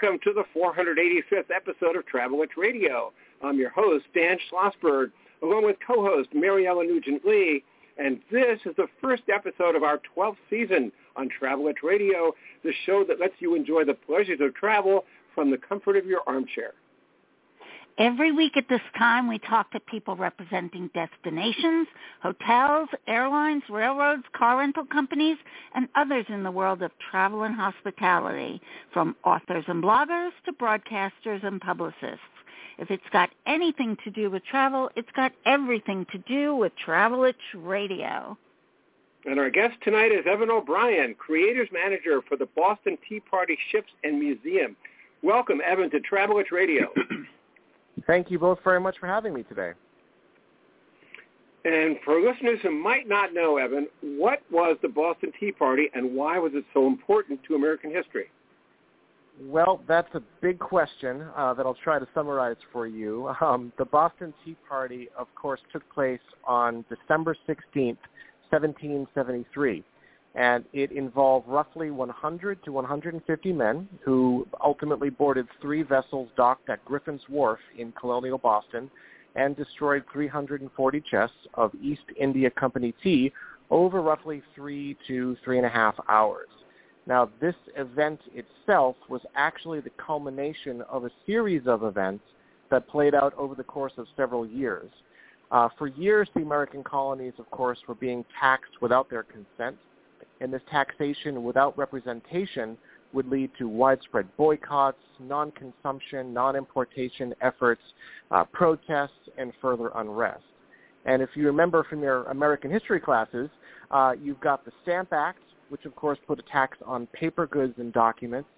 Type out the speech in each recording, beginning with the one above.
Welcome to the 485th episode of Travel Itch Radio. I'm your host, Dan Schlossberg, along with co-host Maryellen Nugent-Lee, and this is the first episode of our 12th season on Travel Itch Radio, the show that lets you enjoy the pleasures of travel from the comfort of your armchair. Every week at this time, we talk to people representing destinations, hotels, airlines, railroads, car rental companies, and others in the world of travel and hospitality, from authors and bloggers to broadcasters and publicists. If it's got anything to do with travel, it's got everything to do with Travel Itch Radio. And our guest tonight is Evan O'Brien, Creators Manager for the Boston Tea Party Ships and Museum. Welcome, Evan, to Travel Itch Radio. Thank you both very much for having me today. And for listeners who might not know, Evan, what was the Boston Tea Party and why was it so important to American history? Well, that's a big question uh, that I'll try to summarize for you. Um, the Boston Tea Party, of course, took place on December 16th, 1773 and it involved roughly 100 to 150 men who ultimately boarded three vessels docked at Griffin's Wharf in colonial Boston and destroyed 340 chests of East India Company tea over roughly three to three and a half hours. Now, this event itself was actually the culmination of a series of events that played out over the course of several years. Uh, for years, the American colonies, of course, were being taxed without their consent and this taxation without representation would lead to widespread boycotts, non-consumption, non-importation efforts, uh, protests, and further unrest. And if you remember from your American history classes, uh, you've got the Stamp Act, which of course put a tax on paper goods and documents.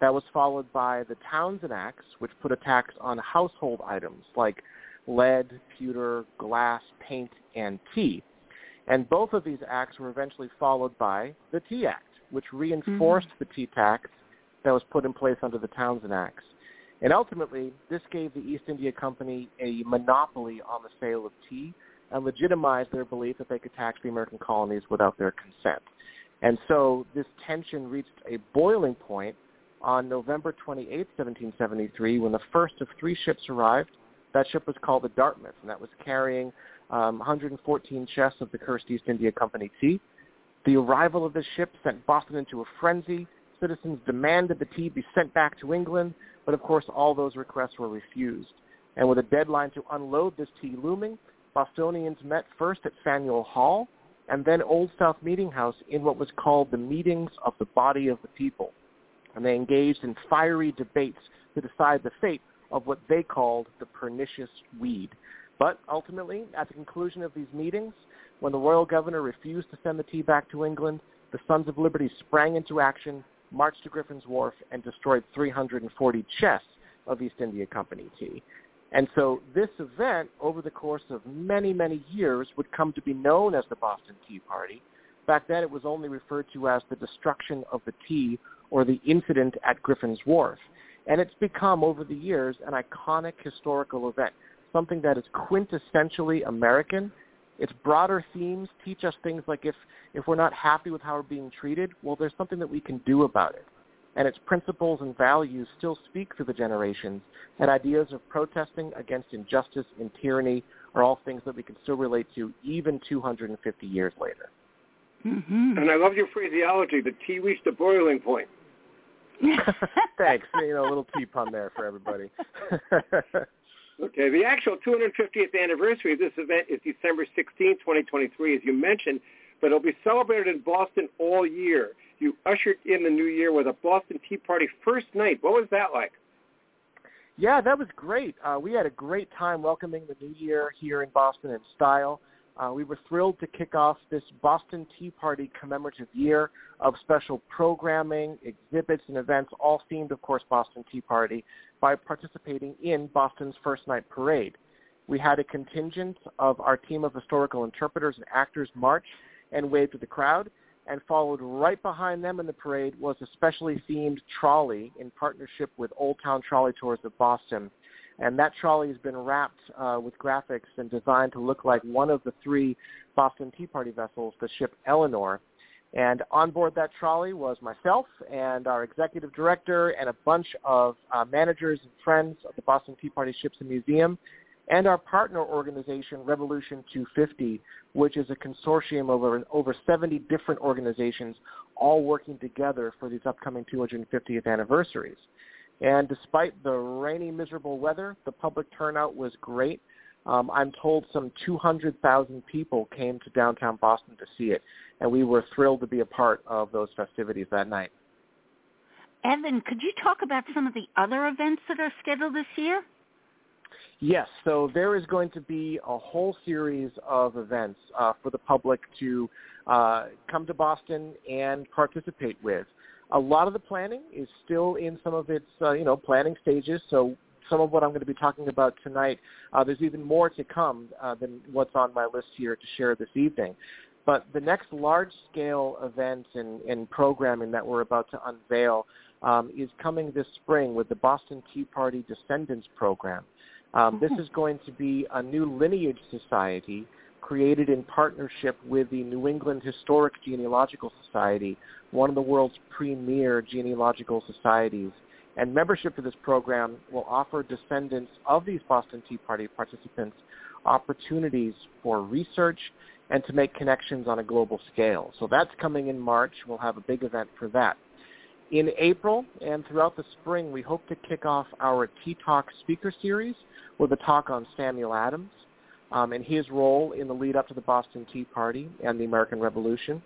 That was followed by the Townshend Acts, which put a tax on household items like lead, pewter, glass, paint, and tea. And both of these acts were eventually followed by the Tea Act, which reinforced mm-hmm. the tea tax that was put in place under the Townshend Acts. And ultimately, this gave the East India Company a monopoly on the sale of tea and legitimized their belief that they could tax the American colonies without their consent. And so this tension reached a boiling point on November 28, 1773, when the first of three ships arrived. That ship was called the Dartmouth, and that was carrying um, 114 chests of the cursed East India Company tea. The arrival of this ship sent Boston into a frenzy. Citizens demanded the tea be sent back to England, but of course all those requests were refused. And with a deadline to unload this tea looming, Bostonians met first at Faneuil Hall and then Old South Meeting House in what was called the Meetings of the Body of the People. And they engaged in fiery debates to decide the fate of what they called the pernicious weed. But ultimately, at the conclusion of these meetings, when the royal governor refused to send the tea back to England, the Sons of Liberty sprang into action, marched to Griffin's Wharf, and destroyed 340 chests of East India Company tea. And so this event, over the course of many, many years, would come to be known as the Boston Tea Party. Back then, it was only referred to as the destruction of the tea or the incident at Griffin's Wharf. And it's become, over the years, an iconic historical event something that is quintessentially American. Its broader themes teach us things like if, if we're not happy with how we're being treated, well, there's something that we can do about it. And its principles and values still speak through the generations, and ideas of protesting against injustice and tyranny are all things that we can still relate to even 250 years later. Mm-hmm. And I love your phraseology, the tea reached the boiling point. Thanks. You know, a little tea pun there for everybody. Okay, the actual 250th anniversary of this event is December 16, 2023, as you mentioned, but it'll be celebrated in Boston all year. You ushered in the new year with a Boston Tea Party first night. What was that like? Yeah, that was great. Uh, we had a great time welcoming the new year here in Boston in style. Uh, we were thrilled to kick off this Boston Tea Party commemorative year of special programming, exhibits, and events, all themed, of course, Boston Tea Party, by participating in Boston's First Night Parade. We had a contingent of our team of historical interpreters and actors march and wave to the crowd, and followed right behind them in the parade was a specially themed trolley in partnership with Old Town Trolley Tours of Boston and that trolley has been wrapped uh, with graphics and designed to look like one of the three Boston Tea Party vessels, the ship Eleanor. And on board that trolley was myself and our executive director and a bunch of uh, managers and friends of the Boston Tea Party Ships and Museum and our partner organization, Revolution 250, which is a consortium of over, over 70 different organizations all working together for these upcoming 250th anniversaries. And despite the rainy, miserable weather, the public turnout was great. Um, I'm told some 200,000 people came to downtown Boston to see it, and we were thrilled to be a part of those festivities that night. Evan, could you talk about some of the other events that are scheduled this year? Yes, so there is going to be a whole series of events uh, for the public to uh, come to Boston and participate with. A lot of the planning is still in some of its, uh, you know, planning stages. So some of what I'm going to be talking about tonight, uh, there's even more to come uh, than what's on my list here to share this evening. But the next large-scale event and, and programming that we're about to unveil um, is coming this spring with the Boston Tea Party Descendants Program. Um, this is going to be a new lineage society created in partnership with the New England Historic Genealogical Society, one of the world's premier genealogical societies. And membership to this program will offer descendants of these Boston Tea Party participants opportunities for research and to make connections on a global scale. So that's coming in March. We'll have a big event for that. In April and throughout the spring, we hope to kick off our Tea Talk speaker series with a talk on Samuel Adams um, and his role in the lead up to the Boston Tea Party and the American Revolution.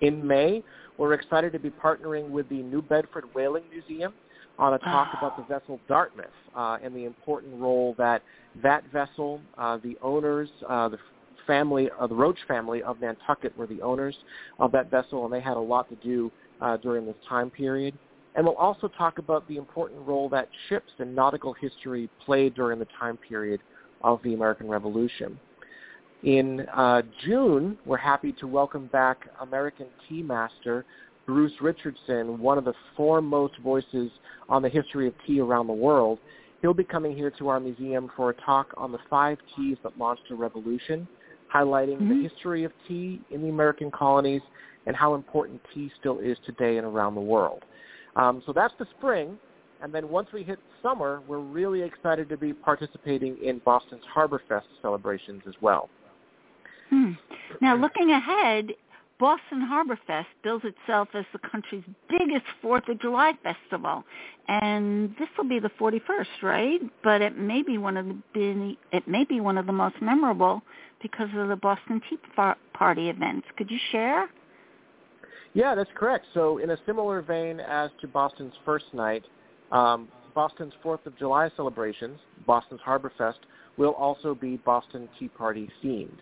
In May, we're excited to be partnering with the New Bedford Whaling Museum on a talk about the vessel Dartmouth uh, and the important role that that vessel, uh, the owners, uh, the family, uh, the Roach family of Nantucket were the owners of that vessel, and they had a lot to do uh, during this time period. And we'll also talk about the important role that ships and nautical history played during the time period of the American Revolution. In uh, June, we're happy to welcome back American tea master Bruce Richardson, one of the foremost voices on the history of tea around the world. He'll be coming here to our museum for a talk on the five teas that launched a revolution, highlighting mm-hmm. the history of tea in the American colonies and how important tea still is today and around the world. Um, so that's the spring. And then once we hit summer, we're really excited to be participating in Boston's Harbor Fest celebrations as well. Hmm. Now, looking ahead, Boston Harbor Fest bills itself as the country's biggest Fourth of July festival, and this will be the 41st, right? But it may be one of the it may be one of the most memorable because of the Boston Tea Party events. Could you share? Yeah, that's correct. So in a similar vein as to Boston's first night, um, Boston's Fourth of July celebrations, Boston's Harbor Fest, will also be Boston Tea Party themed.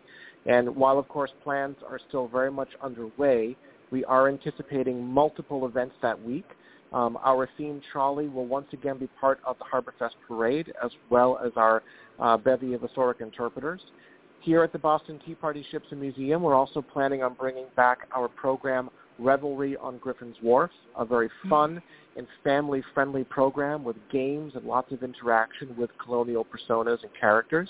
And while, of course, plans are still very much underway, we are anticipating multiple events that week. Um, our themed trolley will once again be part of the Harbor Fest parade, as well as our uh, bevy of historic interpreters. Here at the Boston Tea Party Ships and Museum, we're also planning on bringing back our program Revelry on Griffin's Wharf, a very mm-hmm. fun and family-friendly program with games and lots of interaction with colonial personas and characters.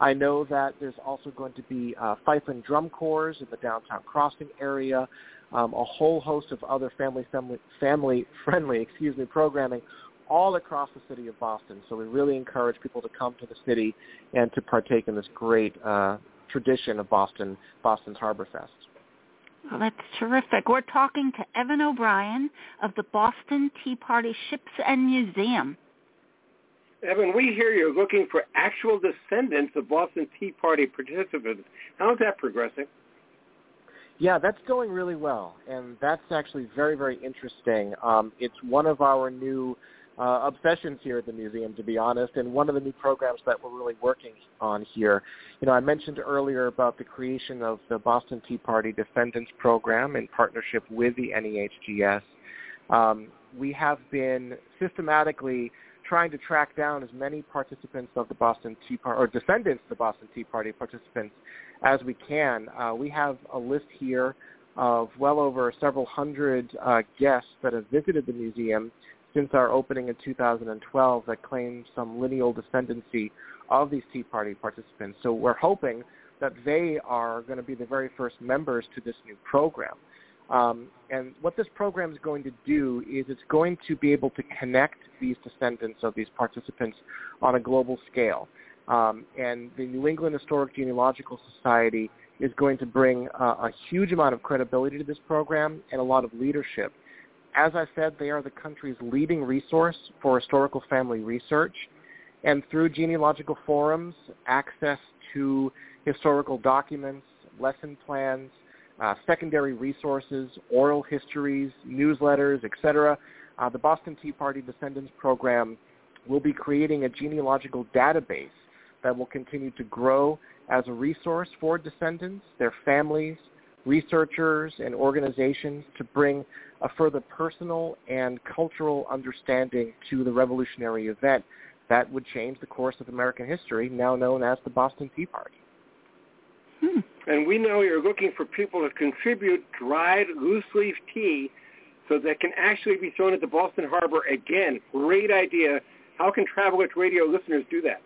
I know that there's also going to be uh, fife and drum corps in the downtown crossing area, um, a whole host of other family family family friendly excuse me programming all across the city of Boston. So we really encourage people to come to the city and to partake in this great uh, tradition of Boston Boston's Harbor Fest. Well, that's terrific. We're talking to Evan O'Brien of the Boston Tea Party Ships and Museum. Evan, we hear you're looking for actual descendants of Boston Tea Party participants. How's that progressing? Yeah, that's going really well, and that's actually very, very interesting. Um, it's one of our new uh, obsessions here at the museum, to be honest, and one of the new programs that we're really working on here. You know, I mentioned earlier about the creation of the Boston Tea Party Defendants Program in partnership with the NEHGS. Um, we have been systematically trying to track down as many participants of the Boston Tea Party, or descendants of the Boston Tea Party participants as we can. Uh, we have a list here of well over several hundred uh, guests that have visited the museum since our opening in 2012 that claims some lineal descendancy of these Tea Party participants. So we're hoping that they are going to be the very first members to this new program. Um, and what this program is going to do is it's going to be able to connect these descendants of these participants on a global scale. Um, and the New England Historic Genealogical Society is going to bring uh, a huge amount of credibility to this program and a lot of leadership. As I said, they are the country's leading resource for historical family research. And through genealogical forums, access to historical documents, lesson plans, uh, secondary resources, oral histories, newsletters, etc., uh, the Boston Tea Party Descendants Program will be creating a genealogical database that will continue to grow as a resource for descendants, their families, researchers, and organizations to bring a further personal and cultural understanding to the revolutionary event that would change the course of American history, now known as the Boston Tea Party. Hmm. And we know you're looking for people to contribute dried loose leaf tea so that can actually be thrown at the Boston Harbor again. Great idea. How can Travel Itch Radio listeners do that?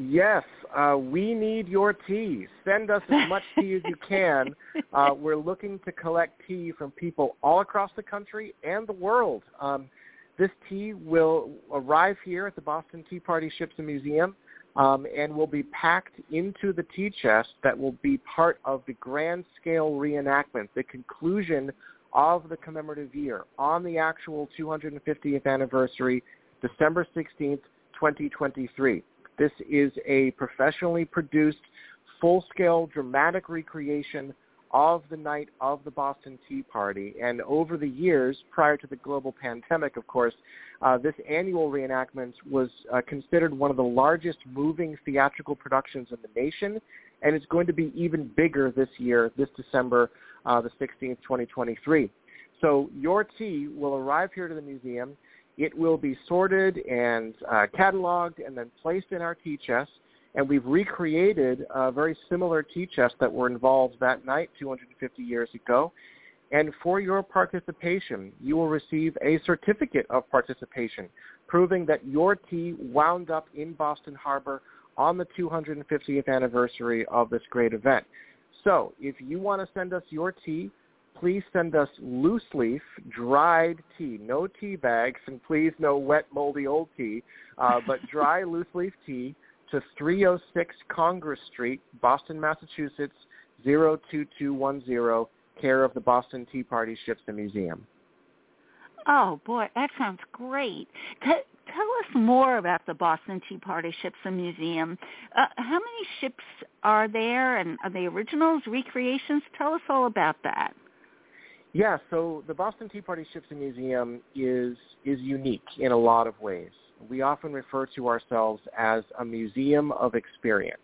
Yes, uh, we need your tea. Send us as much tea as you can. Uh, we're looking to collect tea from people all across the country and the world. Um, this tea will arrive here at the Boston Tea Party Ships and Museum um, and will be packed into the tea chest that will be part of the grand scale reenactment, the conclusion of the commemorative year on the actual 250th anniversary, December 16th, 2023. This is a professionally produced, full-scale dramatic recreation of the night of the Boston Tea Party. And over the years, prior to the global pandemic, of course, uh, this annual reenactment was uh, considered one of the largest moving theatrical productions in the nation, and it's going to be even bigger this year, this December uh, the 16th, 2023. So your tea will arrive here to the museum. It will be sorted and uh, cataloged and then placed in our tea chest and we've recreated a very similar tea chest that were involved that night 250 years ago. And for your participation, you will receive a certificate of participation proving that your tea wound up in Boston Harbor on the 250th anniversary of this great event. So if you want to send us your tea, please send us loose leaf, dried tea, no tea bags, and please no wet, moldy old tea, uh, but dry loose leaf tea to 306 Congress Street, Boston, Massachusetts, 02210, care of the Boston Tea Party Ships and Museum. Oh, boy, that sounds great. T- tell us more about the Boston Tea Party Ships and Museum. Uh, how many ships are there, and are they originals, recreations? Tell us all about that. Yeah, so the Boston Tea Party Ships and Museum is is unique in a lot of ways we often refer to ourselves as a museum of experience.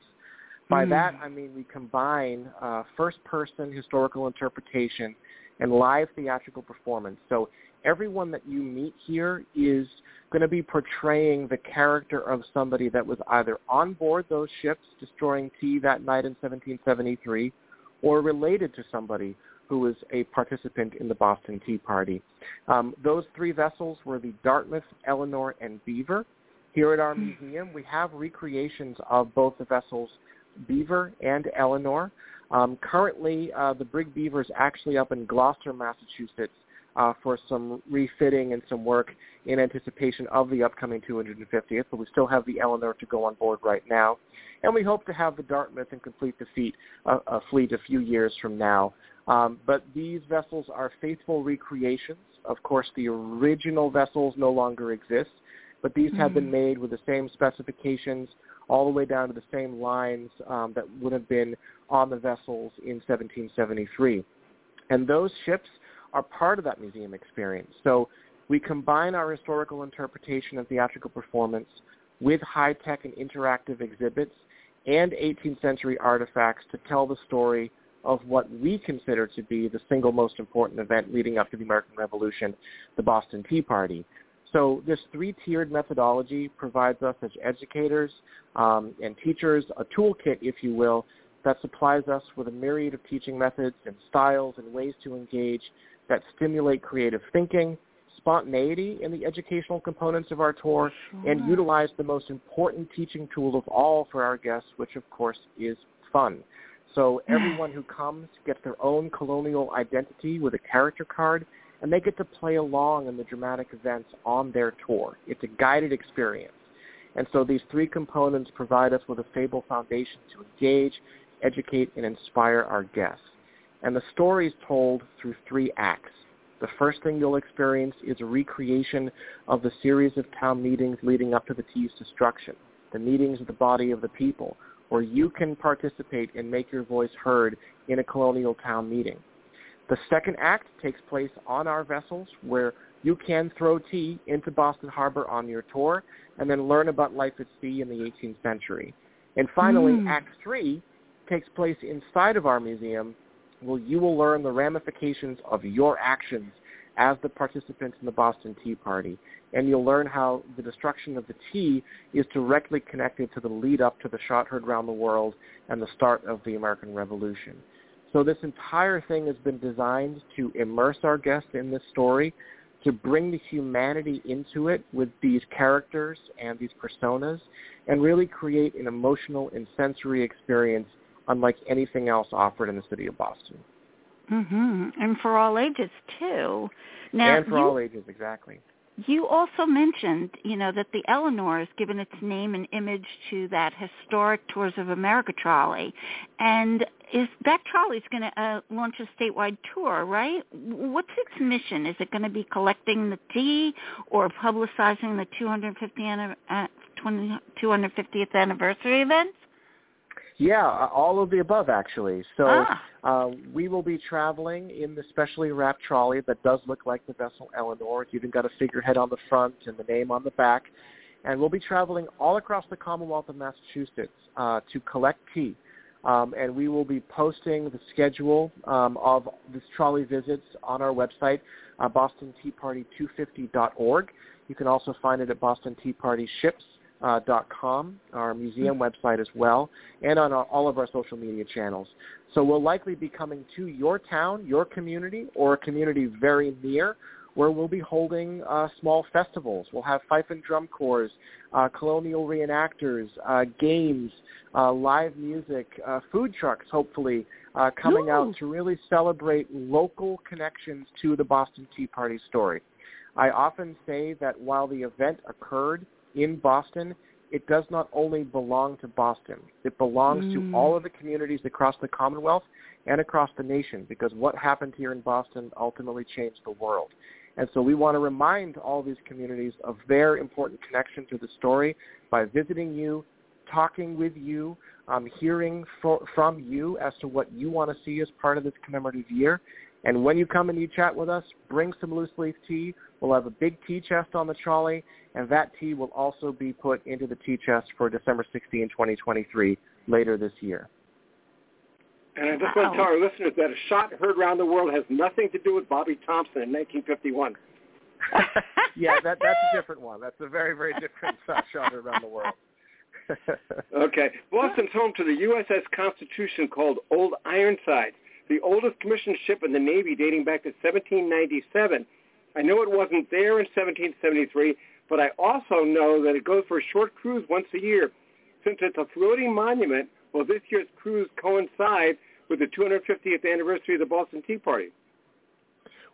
By mm. that, I mean we combine uh, first-person historical interpretation and live theatrical performance. So everyone that you meet here is going to be portraying the character of somebody that was either on board those ships destroying tea that night in 1773 or related to somebody who was a participant in the Boston Tea Party. Um, those three vessels were the Dartmouth, Eleanor, and Beaver. Here at our museum, we have recreations of both the vessels Beaver and Eleanor. Um, currently, uh, the Brig Beaver is actually up in Gloucester, Massachusetts, uh, for some refitting and some work in anticipation of the upcoming 250th, but we still have the Eleanor to go on board right now. And we hope to have the Dartmouth and complete the fleet, uh, a fleet a few years from now. Um, but these vessels are faithful recreations. Of course, the original vessels no longer exist, but these mm-hmm. have been mm-hmm. made with the same specifications all the way down to the same lines um, that would have been on the vessels in 1773. And those ships are part of that museum experience. So we combine our historical interpretation of theatrical performance with high-tech and interactive exhibits and 18th century artifacts to tell the story of what we consider to be the single most important event leading up to the American Revolution, the Boston Tea Party. So this three-tiered methodology provides us as educators um, and teachers a toolkit, if you will, that supplies us with a myriad of teaching methods and styles and ways to engage that stimulate creative thinking, spontaneity in the educational components of our tour, sure. and utilize the most important teaching tool of all for our guests, which of course is fun. So everyone who comes gets their own colonial identity with a character card, and they get to play along in the dramatic events on their tour. It's a guided experience. And so these three components provide us with a fable foundation to engage, educate, and inspire our guests. And the story is told through three acts. The first thing you'll experience is a recreation of the series of town meetings leading up to the tea's destruction, the meetings of the body of the people, where you can participate and make your voice heard in a colonial town meeting. The second act takes place on our vessels where you can throw tea into Boston Harbor on your tour and then learn about life at sea in the 18th century. And finally, mm. Act 3 takes place inside of our museum where you will learn the ramifications of your actions as the participants in the Boston Tea Party. And you'll learn how the destruction of the tea is directly connected to the lead up to the shot heard around the world and the start of the American Revolution. So this entire thing has been designed to immerse our guests in this story, to bring the humanity into it with these characters and these personas, and really create an emotional and sensory experience unlike anything else offered in the city of Boston. Mhm. And for all ages too. Now, and for you, all ages, exactly. You also mentioned, you know, that the Eleanor has given its name and image to that historic Tours of America trolley, and is that trolley is going to uh, launch a statewide tour, right? What's its mission? Is it going to be collecting the tea or publicizing the 250th, uh, 250th anniversary events? Yeah, all of the above actually. So ah. uh, we will be traveling in the specially wrapped trolley that does look like the vessel Eleanor. It's even got a figurehead on the front and the name on the back. And we'll be traveling all across the Commonwealth of Massachusetts uh, to collect tea. Um, and we will be posting the schedule um, of this trolley visits on our website, uh, bostonteaparty250.org. You can also find it at Boston Tea Party Ships uh, .com, our museum website as well, and on our, all of our social media channels. So we'll likely be coming to your town, your community, or a community very near where we'll be holding uh, small festivals. We'll have fife and drum corps, uh, colonial reenactors, uh, games, uh, live music, uh, food trucks, hopefully, uh, coming Ooh. out to really celebrate local connections to the Boston Tea Party story. I often say that while the event occurred in Boston, it does not only belong to Boston. It belongs mm. to all of the communities across the Commonwealth and across the nation because what happened here in Boston ultimately changed the world. And so we want to remind all these communities of their important connection to the story by visiting you, talking with you, um, hearing for, from you as to what you want to see as part of this commemorative year. And when you come and you chat with us, bring some loose leaf tea. We'll have a big tea chest on the trolley, and that tea will also be put into the tea chest for December 16, 2023, later this year. And I just want to tell our listeners that a shot heard around the world has nothing to do with Bobby Thomson in 1951. yeah, that, that's a different one. That's a very, very different uh, shot heard around the world. okay. Boston's home to the USS Constitution called Old Ironsides, the oldest commissioned ship in the Navy dating back to 1797. I know it wasn't there in 1773, but I also know that it goes for a short cruise once a year. Since it's a floating monument, well, this year's cruise coincides with the 250th anniversary of the Boston Tea Party.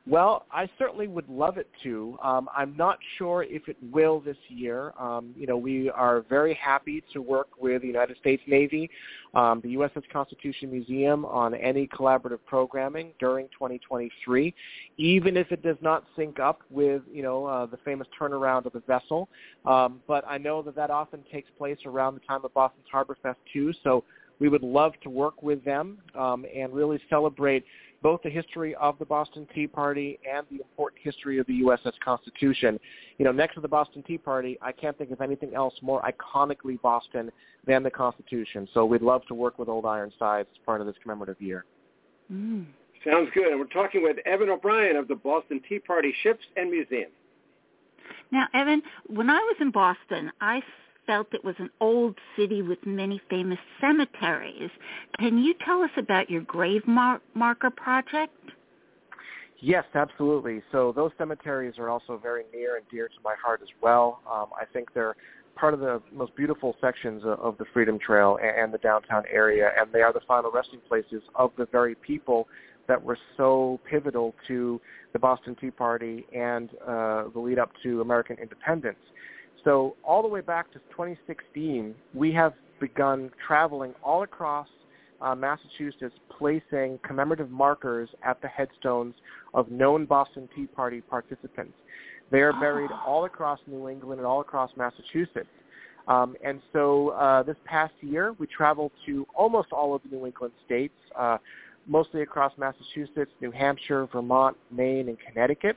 Well, I certainly would love it to. Um, I'm not sure if it will this year. Um, you know, we are very happy to work with the United States Navy, um, the USS Constitution Museum on any collaborative programming during 2023, even if it does not sync up with, you know, uh, the famous turnaround of the vessel. Um, but I know that that often takes place around the time of Boston's Harbor Fest too. So we would love to work with them um, and really celebrate both the history of the Boston Tea Party and the important history of the USS Constitution. You know, next to the Boston Tea Party, I can't think of anything else more iconically Boston than the Constitution. So we'd love to work with Old Ironsides as part of this commemorative year. Mm. Sounds good. And we're talking with Evan O'Brien of the Boston Tea Party Ships and Museum. Now, Evan, when I was in Boston, I felt it was an old city with many famous cemeteries. Can you tell us about your grave mar- marker project? Yes, absolutely. So those cemeteries are also very near and dear to my heart as well. Um, I think they're part of the most beautiful sections of the Freedom Trail and the downtown area, and they are the final resting places of the very people that were so pivotal to the Boston Tea Party and uh, the lead up to American independence. So all the way back to 2016, we have begun traveling all across uh, Massachusetts, placing commemorative markers at the headstones of known Boston Tea Party participants. They are buried ah. all across New England and all across Massachusetts. Um, and so uh, this past year, we traveled to almost all of the New England states, uh, mostly across Massachusetts, New Hampshire, Vermont, Maine, and Connecticut.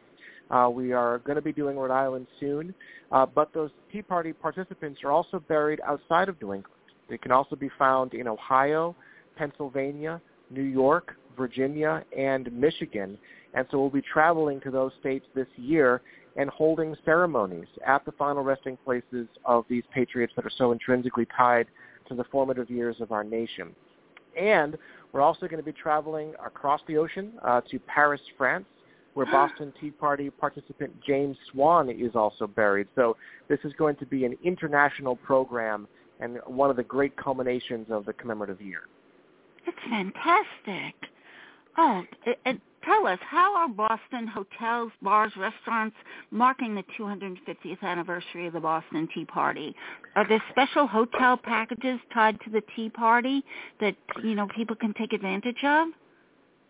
Uh, we are going to be doing Rhode Island soon. Uh, but those Tea Party participants are also buried outside of New England. They can also be found in Ohio, Pennsylvania, New York, Virginia, and Michigan. And so we'll be traveling to those states this year and holding ceremonies at the final resting places of these patriots that are so intrinsically tied to the formative years of our nation. And we're also going to be traveling across the ocean uh, to Paris, France, where Boston Tea Party participant James Swan is also buried. So this is going to be an international program and one of the great culminations of the commemorative year. That's fantastic. Oh, and tell us, how are Boston hotels, bars, restaurants marking the 250th anniversary of the Boston Tea Party? Are there special hotel packages tied to the Tea Party that, you know, people can take advantage of?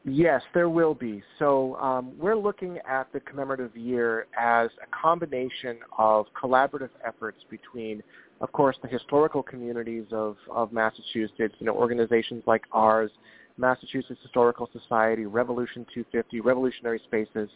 Yes, there will be. So um, we're looking at the commemorative year as a combination of collaborative efforts between, of course, the historical communities of, of Massachusetts, you know, organizations like ours, Massachusetts Historical Society, Revolution 250, Revolutionary Spaces,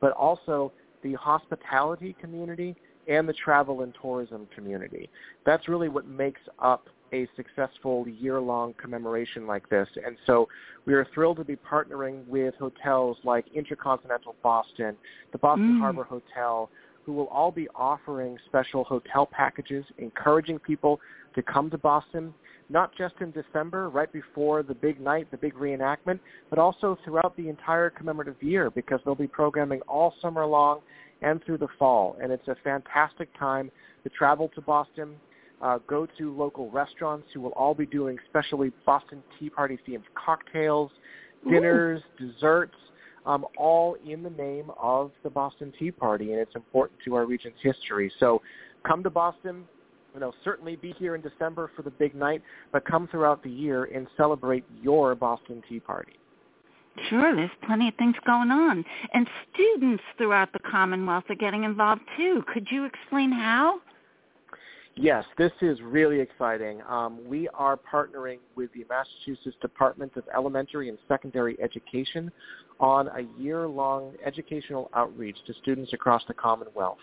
but also the hospitality community and the travel and tourism community. That's really what makes up a successful year-long commemoration like this. And so we are thrilled to be partnering with hotels like Intercontinental Boston, the Boston mm. Harbor Hotel, who will all be offering special hotel packages, encouraging people to come to Boston, not just in December, right before the big night, the big reenactment, but also throughout the entire commemorative year because they'll be programming all summer long and through the fall. And it's a fantastic time to travel to Boston, uh, go to local restaurants who will all be doing specially Boston Tea Party themed cocktails, dinners, Ooh. desserts, um, all in the name of the Boston Tea Party, and it's important to our region's history. So come to Boston. and You know, certainly be here in December for the big night, but come throughout the year and celebrate your Boston Tea Party. Sure, there's plenty of things going on. And students throughout the Commonwealth are getting involved too. Could you explain how? Yes, this is really exciting. Um, we are partnering with the Massachusetts Department of Elementary and Secondary Education on a year-long educational outreach to students across the Commonwealth.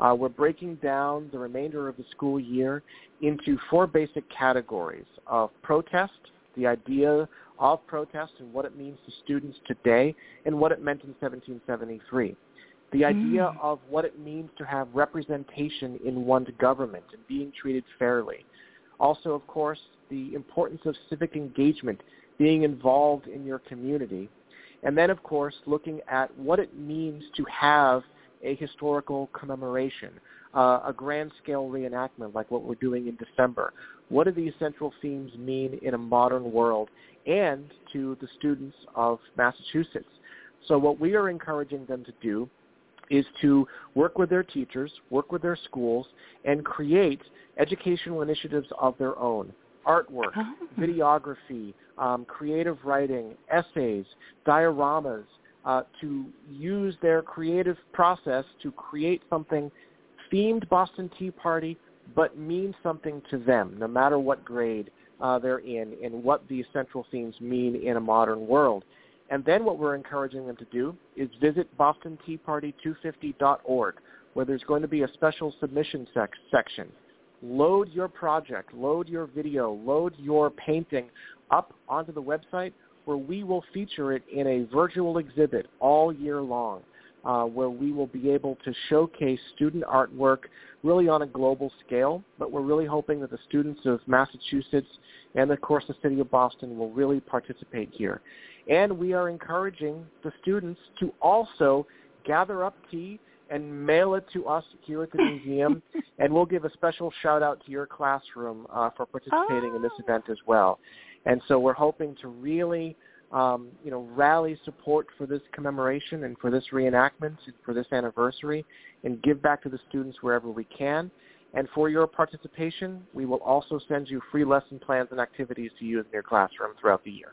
Uh, we're breaking down the remainder of the school year into four basic categories of protest, the idea of protest and what it means to students today and what it meant in 1773 the idea mm. of what it means to have representation in one's government and being treated fairly. Also, of course, the importance of civic engagement, being involved in your community. And then, of course, looking at what it means to have a historical commemoration, uh, a grand-scale reenactment like what we're doing in December. What do these central themes mean in a modern world and to the students of Massachusetts? So what we are encouraging them to do is to work with their teachers, work with their schools, and create educational initiatives of their own. Artwork, oh. videography, um, creative writing, essays, dioramas, uh, to use their creative process to create something themed Boston Tea Party, but means something to them, no matter what grade uh, they're in, and what these central themes mean in a modern world. And then what we're encouraging them to do is visit bostonteaparty250.org, where there's going to be a special submission sec- section. Load your project, load your video, load your painting up onto the website where we will feature it in a virtual exhibit all year long, uh, where we will be able to showcase student artwork really on a global scale, but we're really hoping that the students of Massachusetts and, of course, the city of Boston will really participate here. And we are encouraging the students to also gather up tea and mail it to us here at the museum, and we'll give a special shout out to your classroom uh, for participating oh. in this oh. event as well. And so we're hoping to really, um, you know, rally support for this commemoration and for this reenactment and for this anniversary, and give back to the students wherever we can. And for your participation, we will also send you free lesson plans and activities to use in your classroom throughout the year.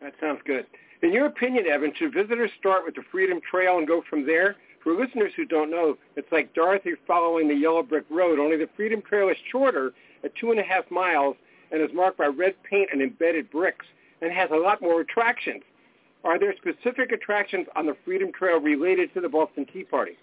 That sounds good. In your opinion, Evan, should visitors start with the Freedom Trail and go from there? For listeners who don't know, it's like Dorothy following the Yellow Brick Road, only the Freedom Trail is shorter at two and a half miles and is marked by red paint and embedded bricks and has a lot more attractions. Are there specific attractions on the Freedom Trail related to the Boston Tea Party?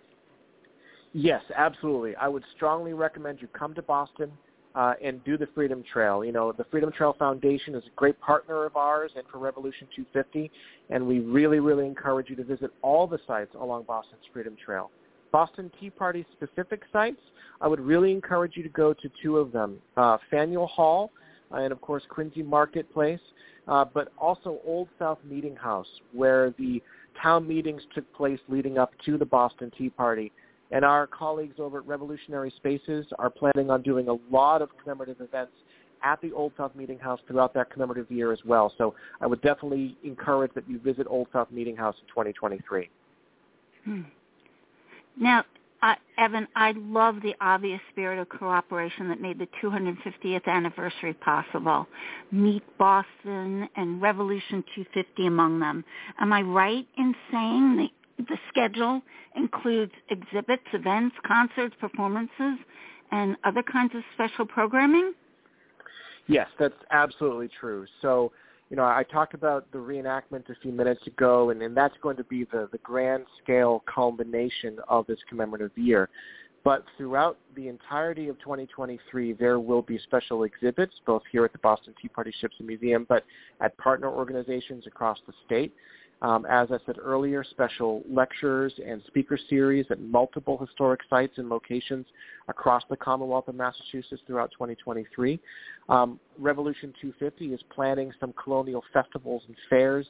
Yes, absolutely. I would strongly recommend you come to Boston uh, and do the Freedom Trail. You know, the Freedom Trail Foundation is a great partner of ours and for Revolution 250, and we really, really encourage you to visit all the sites along Boston's Freedom Trail. Boston Tea Party specific sites, I would really encourage you to go to two of them, uh, Faneuil Hall and, of course, Quincy Marketplace, uh, but also Old South Meeting House, where the town meetings took place leading up to the Boston Tea Party and our colleagues over at Revolutionary Spaces are planning on doing a lot of commemorative events at the Old South Meeting House throughout that commemorative year as well. So I would definitely encourage that you visit Old South Meeting House in 2023. Hmm. Now, uh, Evan, I love the obvious spirit of cooperation that made the 250th anniversary possible. Meet Boston and Revolution 250 among them. Am I right in saying that the schedule includes exhibits, events, concerts, performances, and other kinds of special programming? Yes, that's absolutely true. So, you know, I talked about the reenactment a few minutes ago, and, and that's going to be the, the grand scale culmination of this commemorative year. But throughout the entirety of 2023, there will be special exhibits, both here at the Boston Tea Party Ships and Museum, but at partner organizations across the state. Um, as I said earlier, special lectures and speaker series at multiple historic sites and locations across the Commonwealth of Massachusetts throughout 2023. Um, Revolution 250 is planning some colonial festivals and fairs,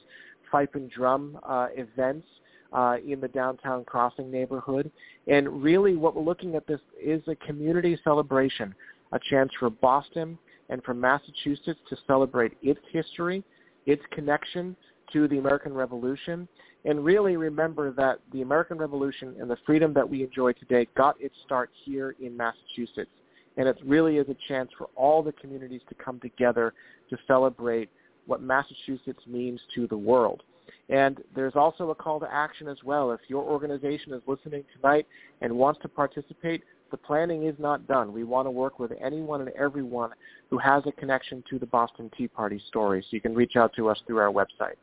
fife and drum uh, events uh, in the downtown crossing neighborhood. And really what we're looking at this is a community celebration, a chance for Boston and for Massachusetts to celebrate its history, its connection to the American Revolution and really remember that the American Revolution and the freedom that we enjoy today got its start here in Massachusetts. And it really is a chance for all the communities to come together to celebrate what Massachusetts means to the world. And there's also a call to action as well. If your organization is listening tonight and wants to participate, the planning is not done. We want to work with anyone and everyone who has a connection to the Boston Tea Party story. So you can reach out to us through our website.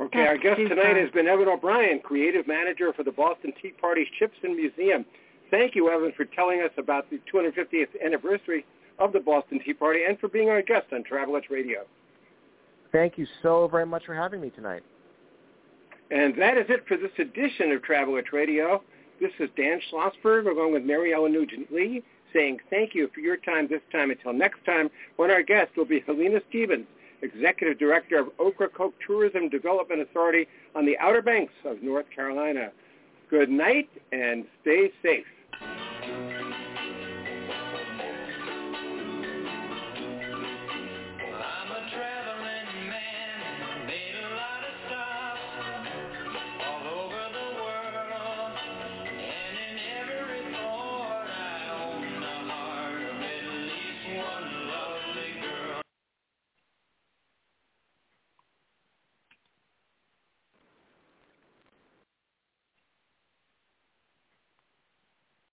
Okay, our guest tonight has been Evan O'Brien, creative manager for the Boston Tea Party Ships and Museum. Thank you, Evan, for telling us about the 250th anniversary of the Boston Tea Party and for being our guest on Travel Itch Radio. Thank you so very much for having me tonight. And that is it for this edition of Travel Itch Radio. This is Dan Schlossberg along with Maryellen Nugent Lee saying thank you for your time this time. Until next time, when our guest will be Helena Stevens, Executive Director of Ocracoke Tourism Development Authority on the Outer Banks of North Carolina. Good night and stay safe.